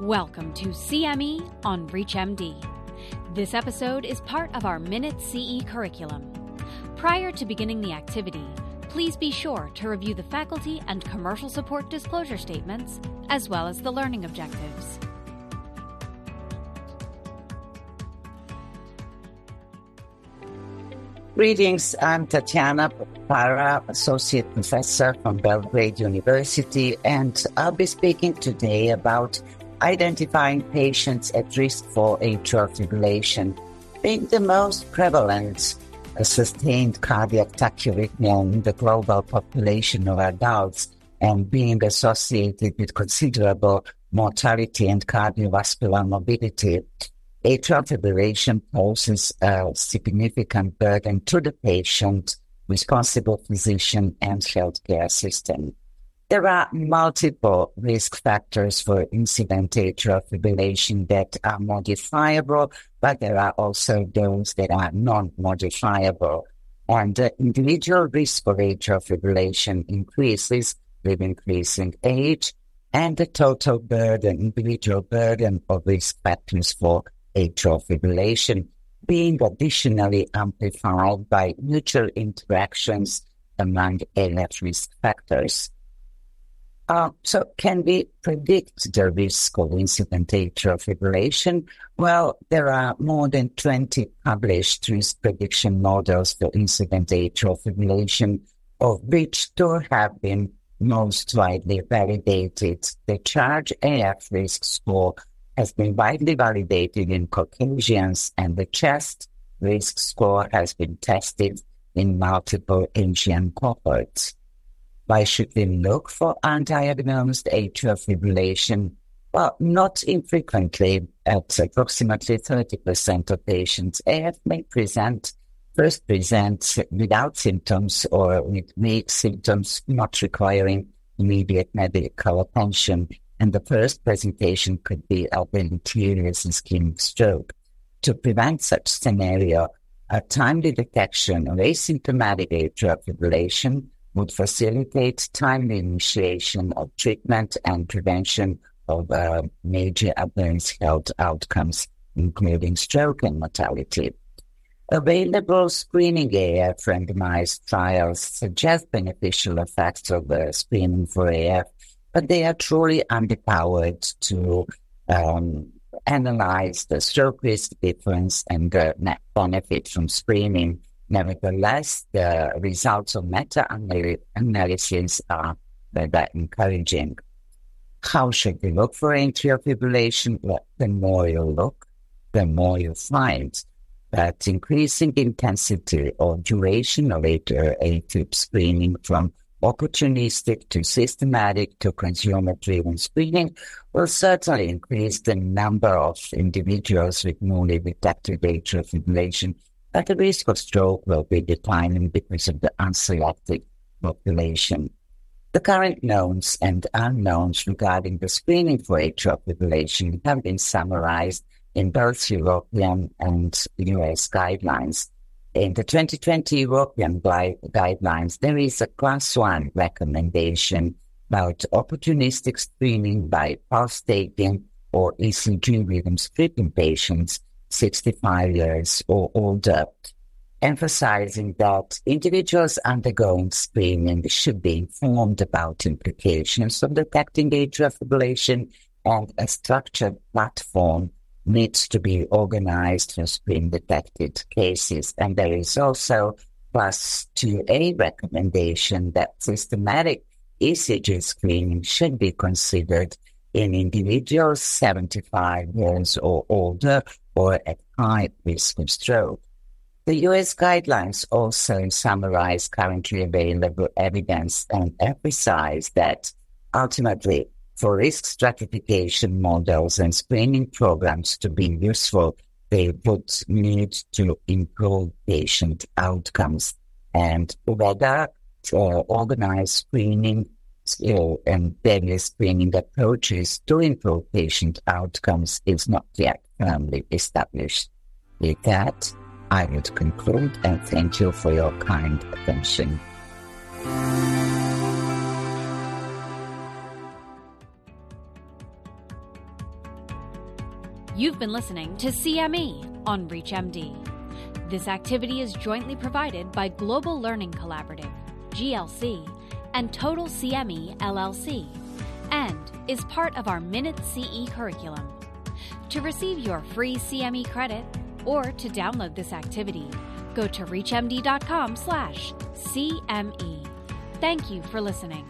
Welcome to CME on ReachMD. This episode is part of our Minute CE curriculum. Prior to beginning the activity, please be sure to review the faculty and commercial support disclosure statements, as well as the learning objectives. Greetings, I'm Tatjana Potpara, Associate Professor from Belgrade University, and I'll be speaking today about identifying patients at risk for atrial fibrillation being the most prevalent sustained cardiac tachyarrhythmia in the global population of adults and being associated with considerable mortality and cardiovascular morbidity atrial fibrillation poses a significant burden to the patient, responsible physician, and healthcare system. There are multiple risk factors for incident atrial fibrillation that are modifiable, but there are also those that are non-modifiable. And the individual risk for atrial fibrillation increases with increasing age, and the total burden, individual burden of risk factors for atrial fibrillation being additionally amplified by mutual interactions among AF risk factors. Uh, so, can we predict the risk of incident atrial fibrillation? Well, there are more than 20 published risk prediction models for incident atrial fibrillation, of which two have been most widely validated. The Charge AF risk score has been widely validated in Caucasians, and the chest risk score has been tested in multiple Asian cohorts. Why should we look for undiagnosed atrial fibrillation? Well, not infrequently, at approximately 30% of patients, AF may present, first present without symptoms or with vague symptoms not requiring immediate medical attention and the first presentation could be of interiors ischemic stroke. To prevent such scenario, a timely detection of asymptomatic atrial fibrillation would facilitate timely initiation of treatment and prevention of uh, major adverse health outcomes, including stroke and mortality. Available screening AF randomized trials suggest beneficial effects of screening for AF but they are truly underpowered to um, analyze the stroke risk difference and the net benefit from screening. Nevertheless, the results of meta-analysis are very encouraging. How should we look for atrial fibrillation? Well, the more you look, the more you find that increasing intensity or duration of AFib screening from opportunistic to systematic to consumer driven screening will certainly increase the number of individuals with newly detected atrial fibrillation, but the risk of stroke will be declining because of the unselected population. The current knowns and unknowns regarding the screening for atrial fibrillation have been summarized in both European and US guidelines. In the 2020 European guidelines, there is a class one recommendation about opportunistic screening by pulse taking or ECG rhythm stripping patients 65 years or older, emphasizing that individuals undergoing screening should be informed about implications of detecting atrial fibrillation and a structured platform needs to be organized for screen detected cases. And there is also plus 2A recommendation that systematic ECG screening should be considered in individuals 75 years or older or at high risk of stroke. The US guidelines also summarize currently available evidence and emphasize that ultimately for risk stratification models and screening programs to be useful, they would need to improve patient outcomes. And whether uh, organize screening uh, and various screening approaches to improve patient outcomes is not yet firmly established. With that, I would conclude and thank you for your kind attention. You've been listening to CME on ReachMD. This activity is jointly provided by Global Learning Collaborative, GLC, and Total CME LLC, and is part of our Minute CE curriculum. To receive your free CME credit or to download this activity, go to reachmd.com/cme. Thank you for listening.